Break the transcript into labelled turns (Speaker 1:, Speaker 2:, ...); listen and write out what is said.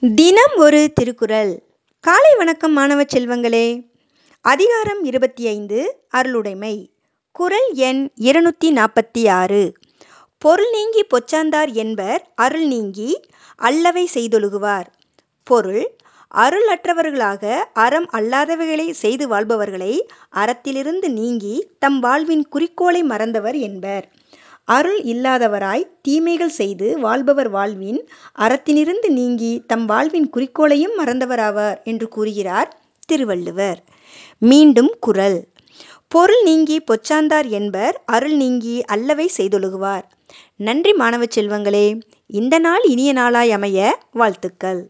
Speaker 1: தினம் ஒரு திருக்குறள். காலை வணக்கம் மாணவ செல்வங்களே. அதிகாரம் இருபத்தி ஐந்து அருளுடைமை. குறள் எண் இருநூற்றி நாற்பத்தி ஆறு. பொருள் நீங்கி பொச்சாந்தார் என்பர் அருள் நீங்கி அல்லவை செய்தொழுகுவார். பொருள் அருள் அற்றவர்களாக அறம் அல்லாதவைகளை செய்து வாழ்பவர்களை அறத்திலிருந்து நீங்கி தம் வாழ்வின் குறிக்கோளை மறந்தவர் என்பர். அருள் இல்லாதவராய் தீமைகள் செய்து வாழ்பவர் வாழ்வின் அறத்தினிருந்து நீங்கி தம் வாழ்வின் குறிக்கோளையும் மறந்தவராவார் என்று கூறுகிறார் திருவள்ளுவர். மீண்டும் குரல் பொருள் நீங்கி பொச்சாந்தார் என்பர் அருள் நீங்கி அல்லவை செய்தொழுகுவார். நன்றி மாணவ செல்வங்களே! இந்த நாள் இனிய நாளாய் அமைய வாழ்த்துக்கள்.